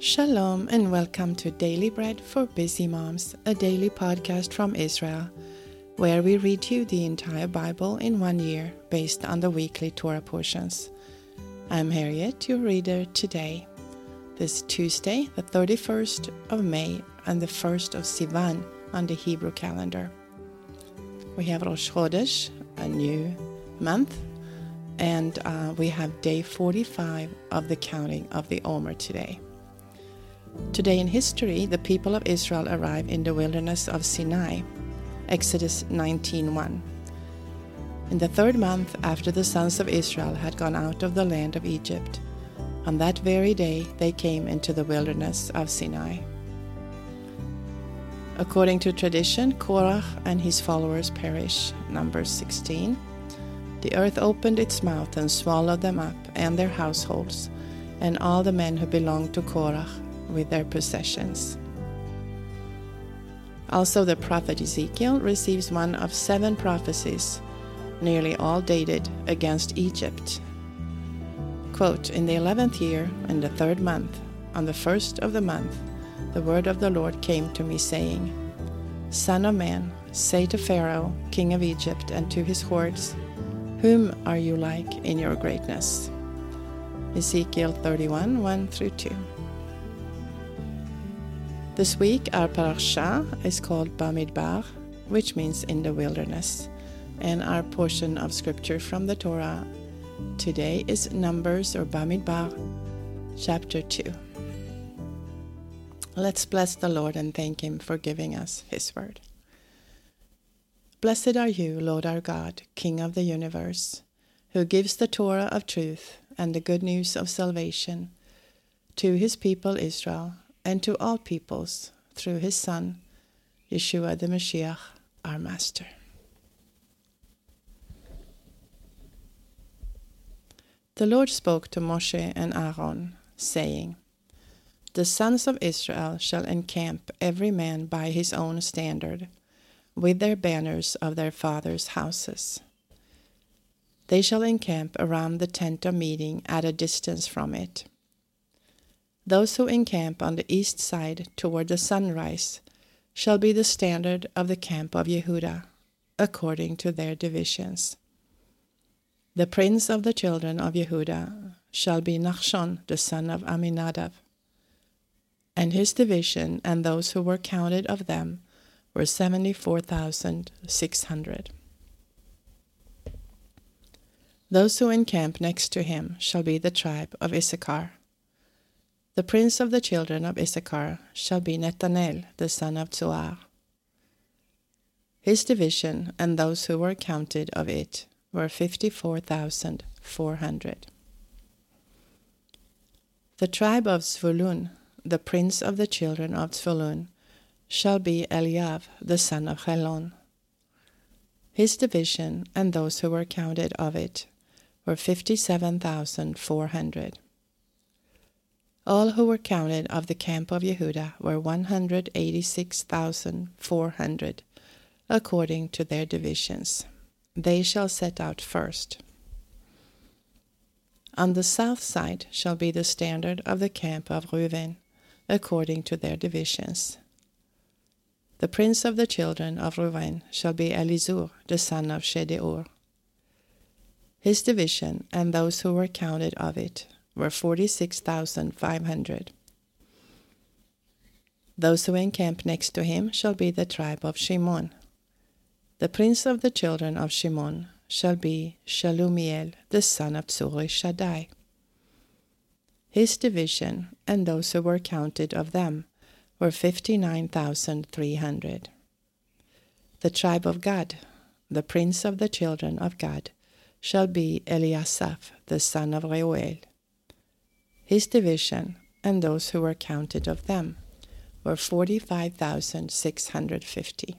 Shalom and welcome to Daily Bread for Busy Moms, a daily podcast from Israel, where we read you the entire Bible in one year based on the weekly Torah portions. I'm Harriet, your reader today. This Tuesday, the 31st of May and the 1st of Sivan on the Hebrew calendar. We have Rosh Chodesh, a new month, and uh, we have day 45 of the counting of the Omer today. Today in history, the people of Israel arrive in the wilderness of Sinai. Exodus 19:1. In the third month after the sons of Israel had gone out of the land of Egypt, on that very day they came into the wilderness of Sinai. According to tradition, Korah and his followers perish. Numbers 16. The earth opened its mouth and swallowed them up and their households, and all the men who belonged to Korah with their possessions. Also, the prophet Ezekiel receives one of seven prophecies, nearly all dated against Egypt. Quote, In the eleventh year, in the third month, on the first of the month, the word of the Lord came to me, saying, Son of man, say to Pharaoh, king of Egypt, and to his hordes, Whom are you like in your greatness? Ezekiel 31 1 through 2. This week, our parasha is called Bamidbar, which means in the wilderness, and our portion of scripture from the Torah today is Numbers or Bamidbar, chapter 2. Let's bless the Lord and thank Him for giving us His word. Blessed are you, Lord our God, King of the universe, who gives the Torah of truth and the good news of salvation to His people Israel and to all peoples through his Son, Yeshua the Mashiach, our Master. The Lord spoke to Moshe and Aaron, saying, The sons of Israel shall encamp every man by his own standard, with their banners of their fathers' houses. They shall encamp around the tent of meeting at a distance from it those who encamp on the east side toward the sunrise shall be the standard of the camp of Yehuda, according to their divisions. The prince of the children of Yehuda shall be Nachshon, the son of Aminadab. And his division and those who were counted of them were seventy four thousand six hundred. Those who encamp next to him shall be the tribe of Issachar. The prince of the children of Issachar shall be Netanel, the son of Tzuar. His division and those who were counted of it were fifty-four thousand four hundred. The tribe of Zvulun, the prince of the children of Zvulun, shall be Eliav, the son of Helon. His division and those who were counted of it were fifty-seven thousand four hundred. All who were counted of the camp of Yehuda were 186,400, according to their divisions. They shall set out first. On the south side shall be the standard of the camp of Reuven, according to their divisions. The prince of the children of Reuven shall be Elizur, the son of Shedeur. His division and those who were counted of it were 46,500. Those who encamp next to him shall be the tribe of Shimon. The prince of the children of Shimon shall be Shalumiel, the son of Tsuri Shaddai. His division and those who were counted of them were 59,300. The tribe of Gad, the prince of the children of Gad, shall be Eliasaph, the son of Reuel his division, and those who were counted of them were 45,650.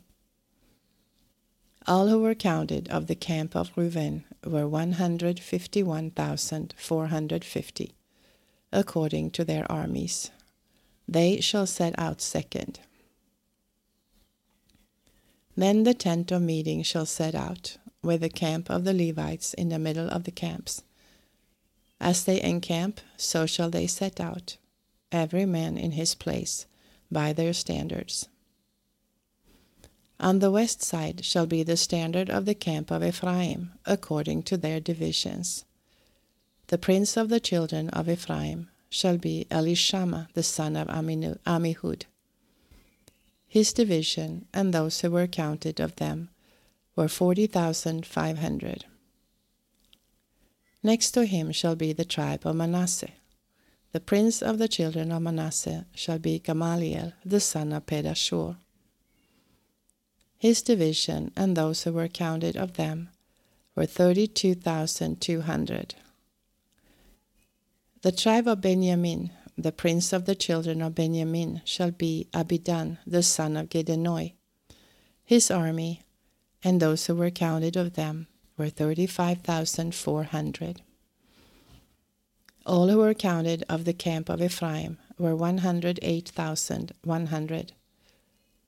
All who were counted of the camp of Reuben were 151,450, according to their armies. They shall set out second. Then the tent of meeting shall set out, with the camp of the Levites in the middle of the camps as they encamp, so shall they set out. every man in his place, by their standards. On the west side shall be the standard of the camp of Ephraim, according to their divisions. The prince of the children of Ephraim shall be Elishama the son of Amihud. His division and those who were counted of them were forty thousand five hundred. Next to him shall be the tribe of Manasseh. The prince of the children of Manasseh shall be Gamaliel the son of Pedashur. His division and those who were counted of them were thirty two thousand two hundred. The tribe of Benjamin, the prince of the children of Benjamin, shall be Abidan, the son of Gideoni. His army, and those who were counted of them, were thirty five thousand four hundred. All who were counted of the camp of Ephraim were one hundred eight thousand one hundred,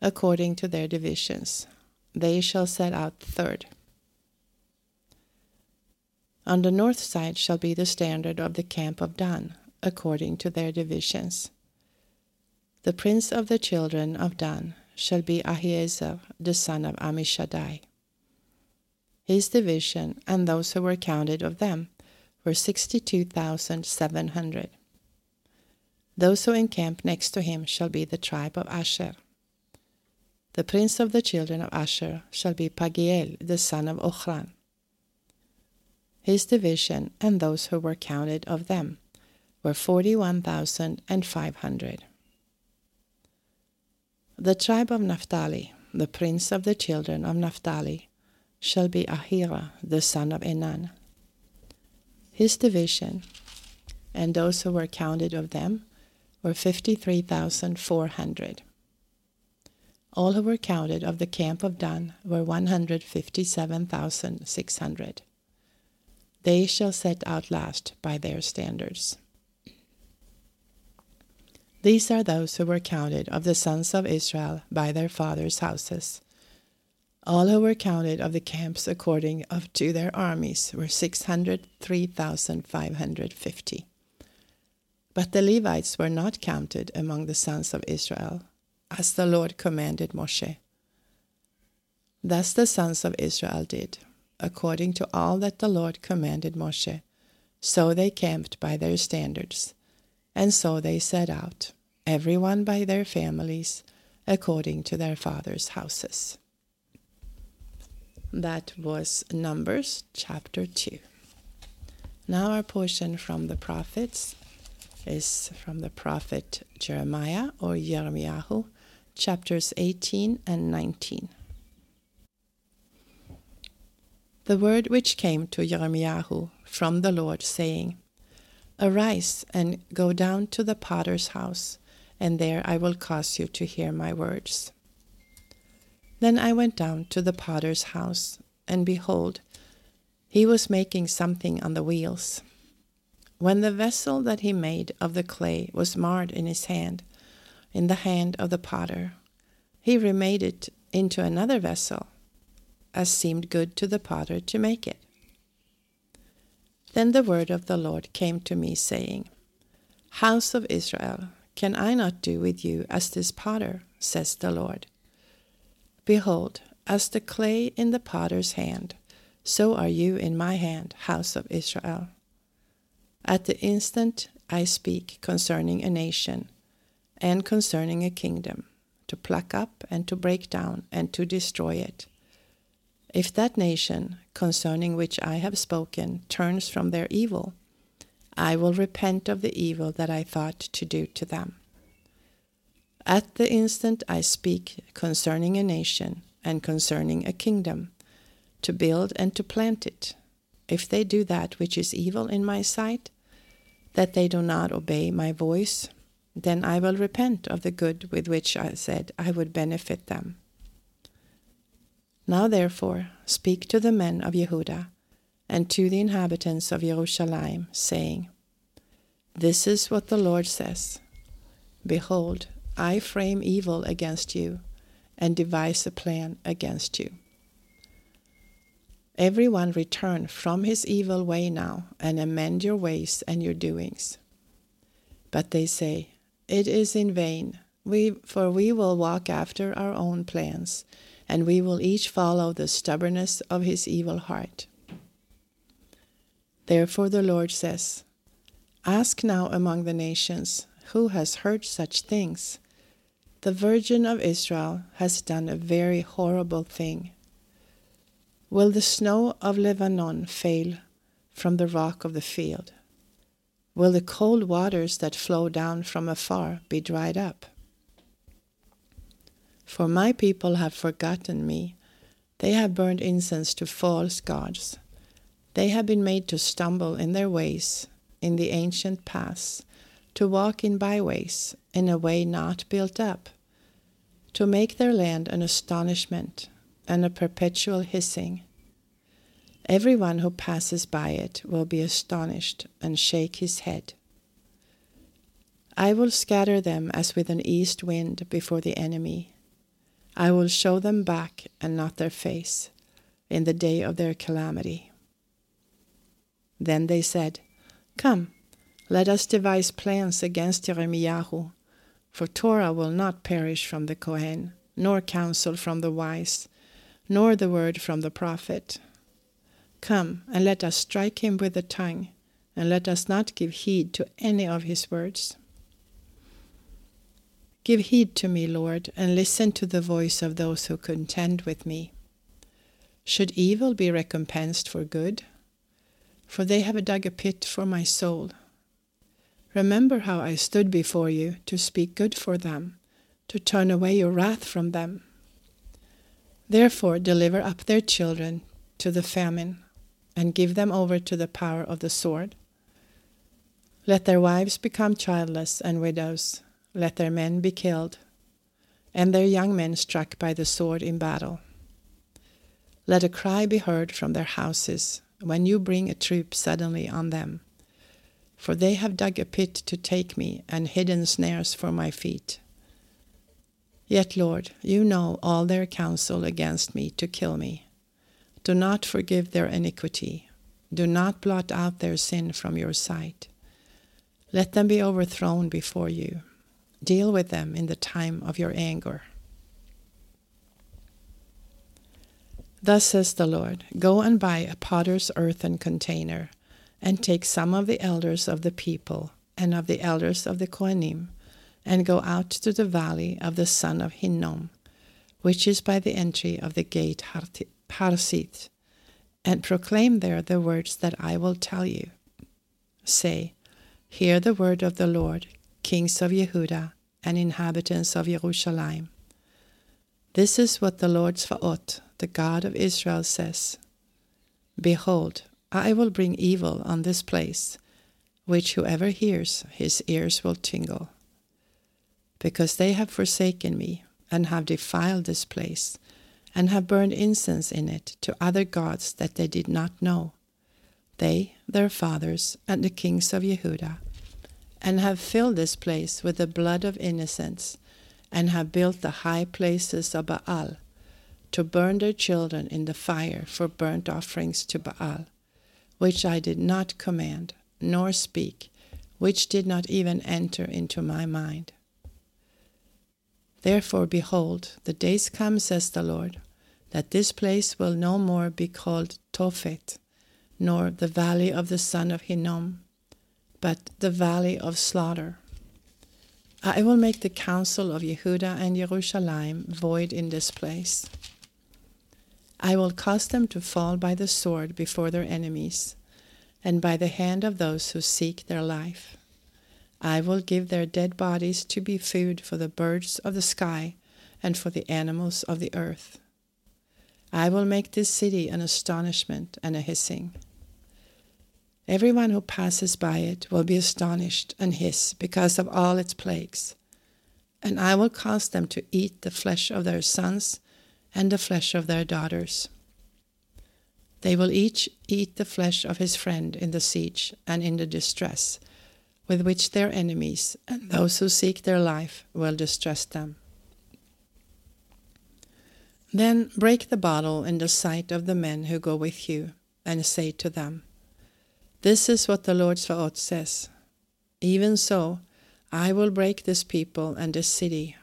according to their divisions. They shall set out third. On the north side shall be the standard of the camp of Dan, according to their divisions. The prince of the children of Dan shall be Ahiezer, the son of Ammishaddai. His division and those who were counted of them were sixty-two thousand seven hundred. Those who encamp next to him shall be the tribe of Asher. The prince of the children of Asher shall be Pagiel, the son of Ochran his division, and those who were counted of them were forty one thousand and five hundred. The tribe of Naphtali, the prince of the children of Naphtali, shall be Ahira, the son of Enan. His division, and those who were counted of them, were fifty three thousand four hundred. All who were counted of the camp of Dan were one hundred fifty seven thousand six hundred. They shall set out last by their standards. These are those who were counted of the sons of Israel by their fathers' houses. All who were counted of the camps according of to their armies were six hundred three thousand five hundred fifty. But the Levites were not counted among the sons of Israel, as the Lord commanded Moshe. Thus the sons of Israel did according to all that the Lord commanded Moshe. So they camped by their standards, and so they set out, every one by their families, according to their fathers' houses. That was Numbers chapter 2. Now, our portion from the prophets is from the prophet Jeremiah or Jeremiah, chapters 18 and 19 the word which came to Jeremiah from the Lord, saying, Arise and go down to the potter's house, and there I will cause you to hear my words. Then I went down to the potter's house, and behold, he was making something on the wheels. When the vessel that he made of the clay was marred in his hand, in the hand of the potter, he remade it into another vessel as seemed good to the potter to make it. Then the word of the Lord came to me, saying, House of Israel, can I not do with you as this potter, says the Lord? Behold, as the clay in the potter's hand, so are you in my hand, house of Israel. At the instant I speak concerning a nation and concerning a kingdom, to pluck up and to break down and to destroy it if that nation concerning which I have spoken turns from their evil, I will repent of the evil that I thought to do to them. At the instant I speak concerning a nation and concerning a kingdom, to build and to plant it, if they do that which is evil in my sight, that they do not obey my voice, then I will repent of the good with which I said I would benefit them. Now therefore speak to the men of Yehuda and to the inhabitants of Jerusalem, saying, This is what the Lord says Behold, I frame evil against you, and devise a plan against you. Every one return from his evil way now, and amend your ways and your doings. But they say, it is in vain, we, for we will walk after our own plans, and we will each follow the stubbornness of his evil heart. Therefore the Lord says, Ask now among the nations, who has heard such things? The Virgin of Israel has done a very horrible thing. Will the snow of Lebanon fail from the rock of the field? Will the cold waters that flow down from afar be dried up? For my people have forgotten me. They have burned incense to false gods. They have been made to stumble in their ways, in the ancient paths, to walk in byways, in a way not built up, to make their land an astonishment and a perpetual hissing. Everyone who passes by it will be astonished and shake his head. I will scatter them as with an east wind before the enemy. I will show them back and not their face in the day of their calamity. Then they said, Come, let us devise plans against Jeremiah, for Torah will not perish from the Kohen, nor counsel from the wise, nor the word from the prophet. Come, and let us strike him with the tongue, and let us not give heed to any of his words. Give heed to me, Lord, and listen to the voice of those who contend with me. Should evil be recompensed for good? For they have dug a pit for my soul. Remember how I stood before you to speak good for them, to turn away your wrath from them. Therefore, deliver up their children to the famine and give them over to the power of the sword. Let their wives become childless and widows, let their men be killed, and their young men struck by the sword in battle. Let a cry be heard from their houses when you bring a troop suddenly on them, for they have dug a pit to take me and hidden snares for my feet. Yet, Lord, you know all their counsel against me to kill me. Do not forgive their iniquity. Do not blot out their sin from your sight. Let them be overthrown before you. Deal with them in the time of your anger. Thus says the Lord Go and buy a potter's earthen container, and take some of the elders of the people and of the elders of the Kohanim, and go out to the valley of the son of Hinnom, which is by the entry of the gate Harzit, and proclaim there the words that I will tell you. Say, Hear the word of the Lord, kings of Yehuda and inhabitants of Jerusalem. This is what the Lord Svaot, the God of Israel, says Behold, I will bring evil on this place, which whoever hears, his ears will tingle. Because they have forsaken me and have defiled this place, and have burned incense in it to other gods that they did not know, they, their fathers, and the kings of Yehuda, and have filled this place with the blood of innocents, and have built the high places of Baal, to burn their children in the fire for burnt offerings to Baal, which I did not command, nor speak, which did not even enter into my mind. Therefore, behold, the days come, says the Lord, that this place will no more be called Tophet, nor the valley of the son of Hinnom, but the valley of slaughter. I will make the counsel of Yehuda and Jerusalem void in this place. I will cause them to fall by the sword before their enemies, and by the hand of those who seek their life. I will give their dead bodies to be food for the birds of the sky and for the animals of the earth. I will make this city an astonishment and a hissing. Everyone who passes by it will be astonished and hiss because of all its plagues. And I will cause them to eat the flesh of their sons and the flesh of their daughters. They will each eat the flesh of his friend in the siege and in the distress with which their enemies and those who seek their life will distress them. Then break the bottle in the sight of the men who go with you, and say to them, This is what the Lord Svaot says. Even so, I will break this people and this city,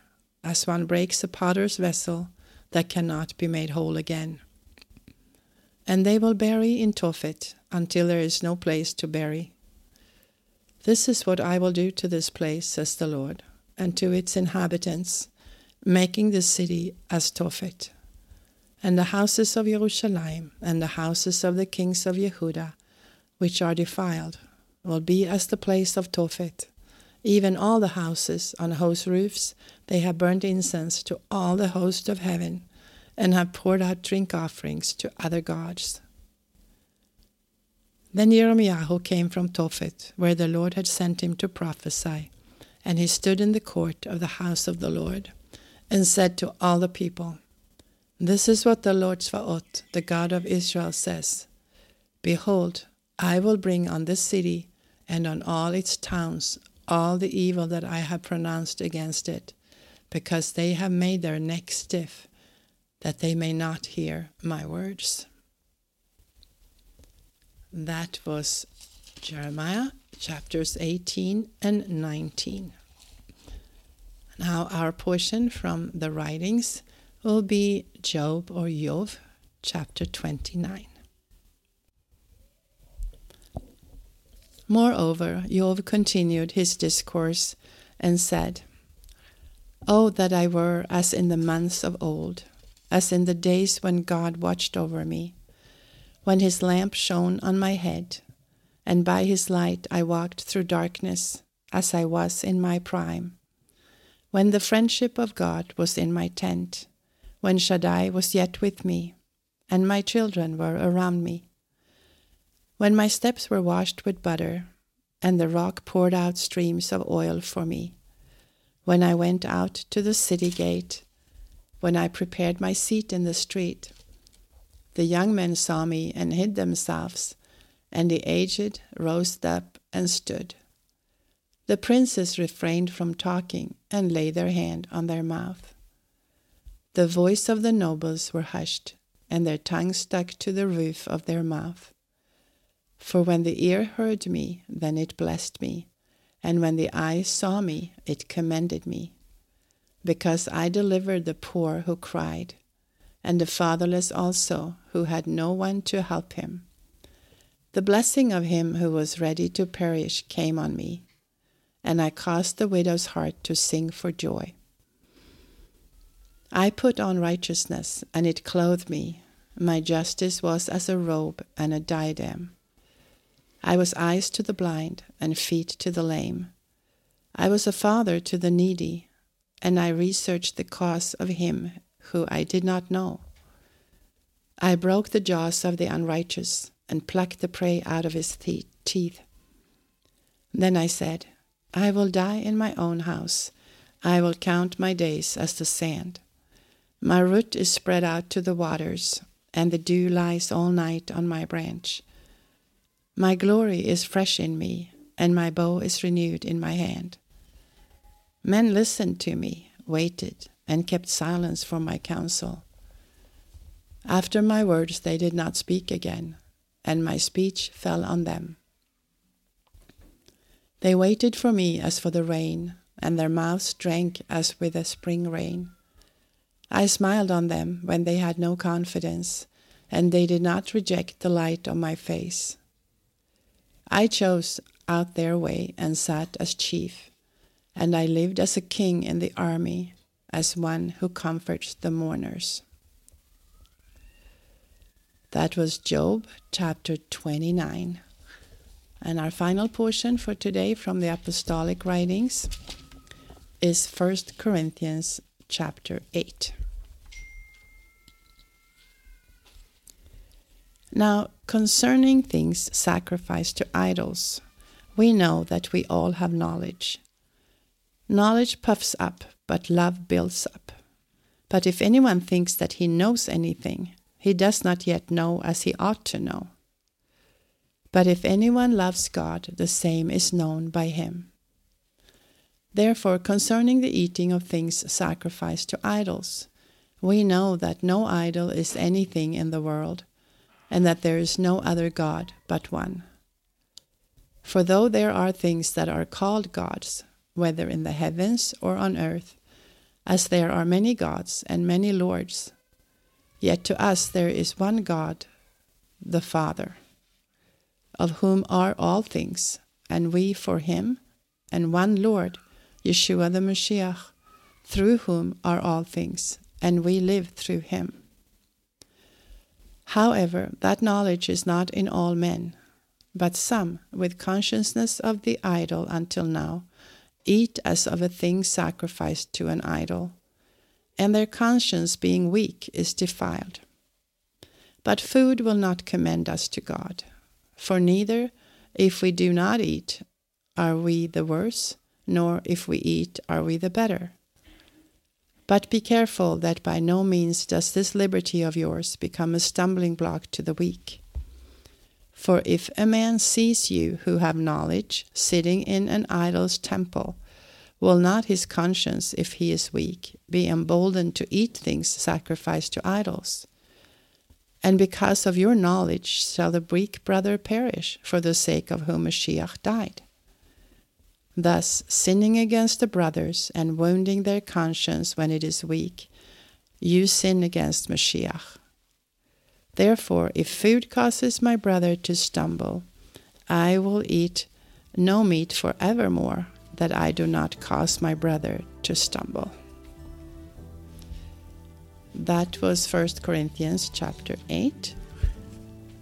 as one breaks a potter's vessel that cannot be made whole again. And they will bury in Tophet until there is no place to bury. This is what I will do to this place, says the Lord, and to its inhabitants, making the city as Tophet. And the houses of Jerusalem and the houses of the kings of Yehuda, which are defiled, will be as the place of Tophet. Even all the houses on whose roofs they have burnt incense to all the host of heaven, and have poured out drink offerings to other gods. Then Jeremiah came from Tophet, where the Lord had sent him to prophesy, and he stood in the court of the house of the Lord, and said to all the people, This is what the Lord Svaot, the God of Israel, says Behold, I will bring on this city and on all its towns all the evil that I have pronounced against it, because they have made their neck stiff, that they may not hear my words. That was Jeremiah chapters 18 and 19. Now, our portion from the writings will be Job or Yov, chapter 29. Moreover, Job continued his discourse and said, Oh, that I were as in the months of old, as in the days when God watched over me when his lamp shone on my head, and by his light I walked through darkness as I was in my prime. When the friendship of God was in my tent, when Shaddai was yet with me, and my children were around me. When my steps were washed with butter, and the rock poured out streams of oil for me. When I went out to the city gate, when I prepared my seat in the street, the young men saw me and hid themselves, and the aged rose up and stood. The princes refrained from talking and laid their hand on their mouth. The voice of the nobles were hushed, and their tongues stuck to the roof of their mouth. For when the ear heard me, then it blessed me, and when the eye saw me, it commended me. Because I delivered the poor who cried and the fatherless also, who had no one to help him. The blessing of him who was ready to perish came on me, and I caused the widow's heart to sing for joy. I put on righteousness, and it clothed me. My justice was as a robe and a diadem. I was eyes to the blind and feet to the lame. I was a father to the needy, and I researched the cause of him who I did not know. I broke the jaws of the unrighteous and plucked the prey out of his teeth. Then I said, I will die in my own house. I will count my days as the sand. My root is spread out to the waters, and the dew lies all night on my branch. My glory is fresh in me, and my bow is renewed in my hand. Men listened to me, waited, and kept silence for my counsel. After my words they did not speak again, and my speech fell on them. They waited for me as for the rain, and their mouths drank as with a spring rain. I smiled on them when they had no confidence, and they did not reject the light on my face. I chose out their way and sat as chief, and I lived as a king in the army as one who comforts the mourners. That was Job chapter 29. And our final portion for today from the apostolic writings is 1 Corinthians chapter 8. Now, concerning things sacrificed to idols, we know that we all have knowledge. Knowledge puffs up, but love builds up. But if anyone thinks that he knows anything, he does not yet know as he ought to know. But if anyone loves God, the same is known by him. Therefore, concerning the eating of things sacrificed to idols, we know that no idol is anything in the world, and that there is no other God but one. For though there are things that are called gods, whether in the heavens or on earth, as there are many gods and many lords. Yet to us there is one God, the Father, of whom are all things, and we for him, and one Lord, Yeshua the Mashiach, through whom are all things, and we live through him. However, that knowledge is not in all men, but some, with consciousness of the idol until now, eat as of a thing sacrificed to an idol, and their conscience being weak is defiled. But food will not commend us to God, for neither, if we do not eat, are we the worse, nor if we eat, are we the better. But be careful that by no means does this liberty of yours become a stumbling block to the weak. For if a man sees you who have knowledge sitting in an idol's temple, will not his conscience, if he is weak, be emboldened to eat things sacrificed to idols? And because of your knowledge shall the weak brother perish, for the sake of whom Mashiach died. Thus, sinning against the brothers and wounding their conscience when it is weak, you sin against Mashiach. Therefore, if food causes my brother to stumble, I will eat no meat for evermore, that I do not cause my brother to stumble. That was 1 Corinthians chapter 8.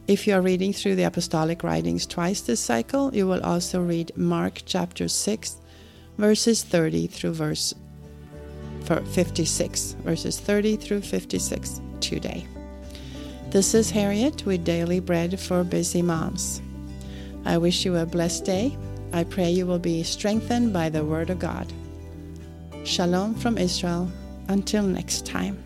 If you are reading through the apostolic writings twice this cycle, you will also read Mark chapter 6, verses 30 through verse 56, verses 30 through 56 today. This is Harriet with Daily Bread for Busy Moms. I wish you a blessed day. I pray you will be strengthened by the Word of God. Shalom from Israel. Until next time.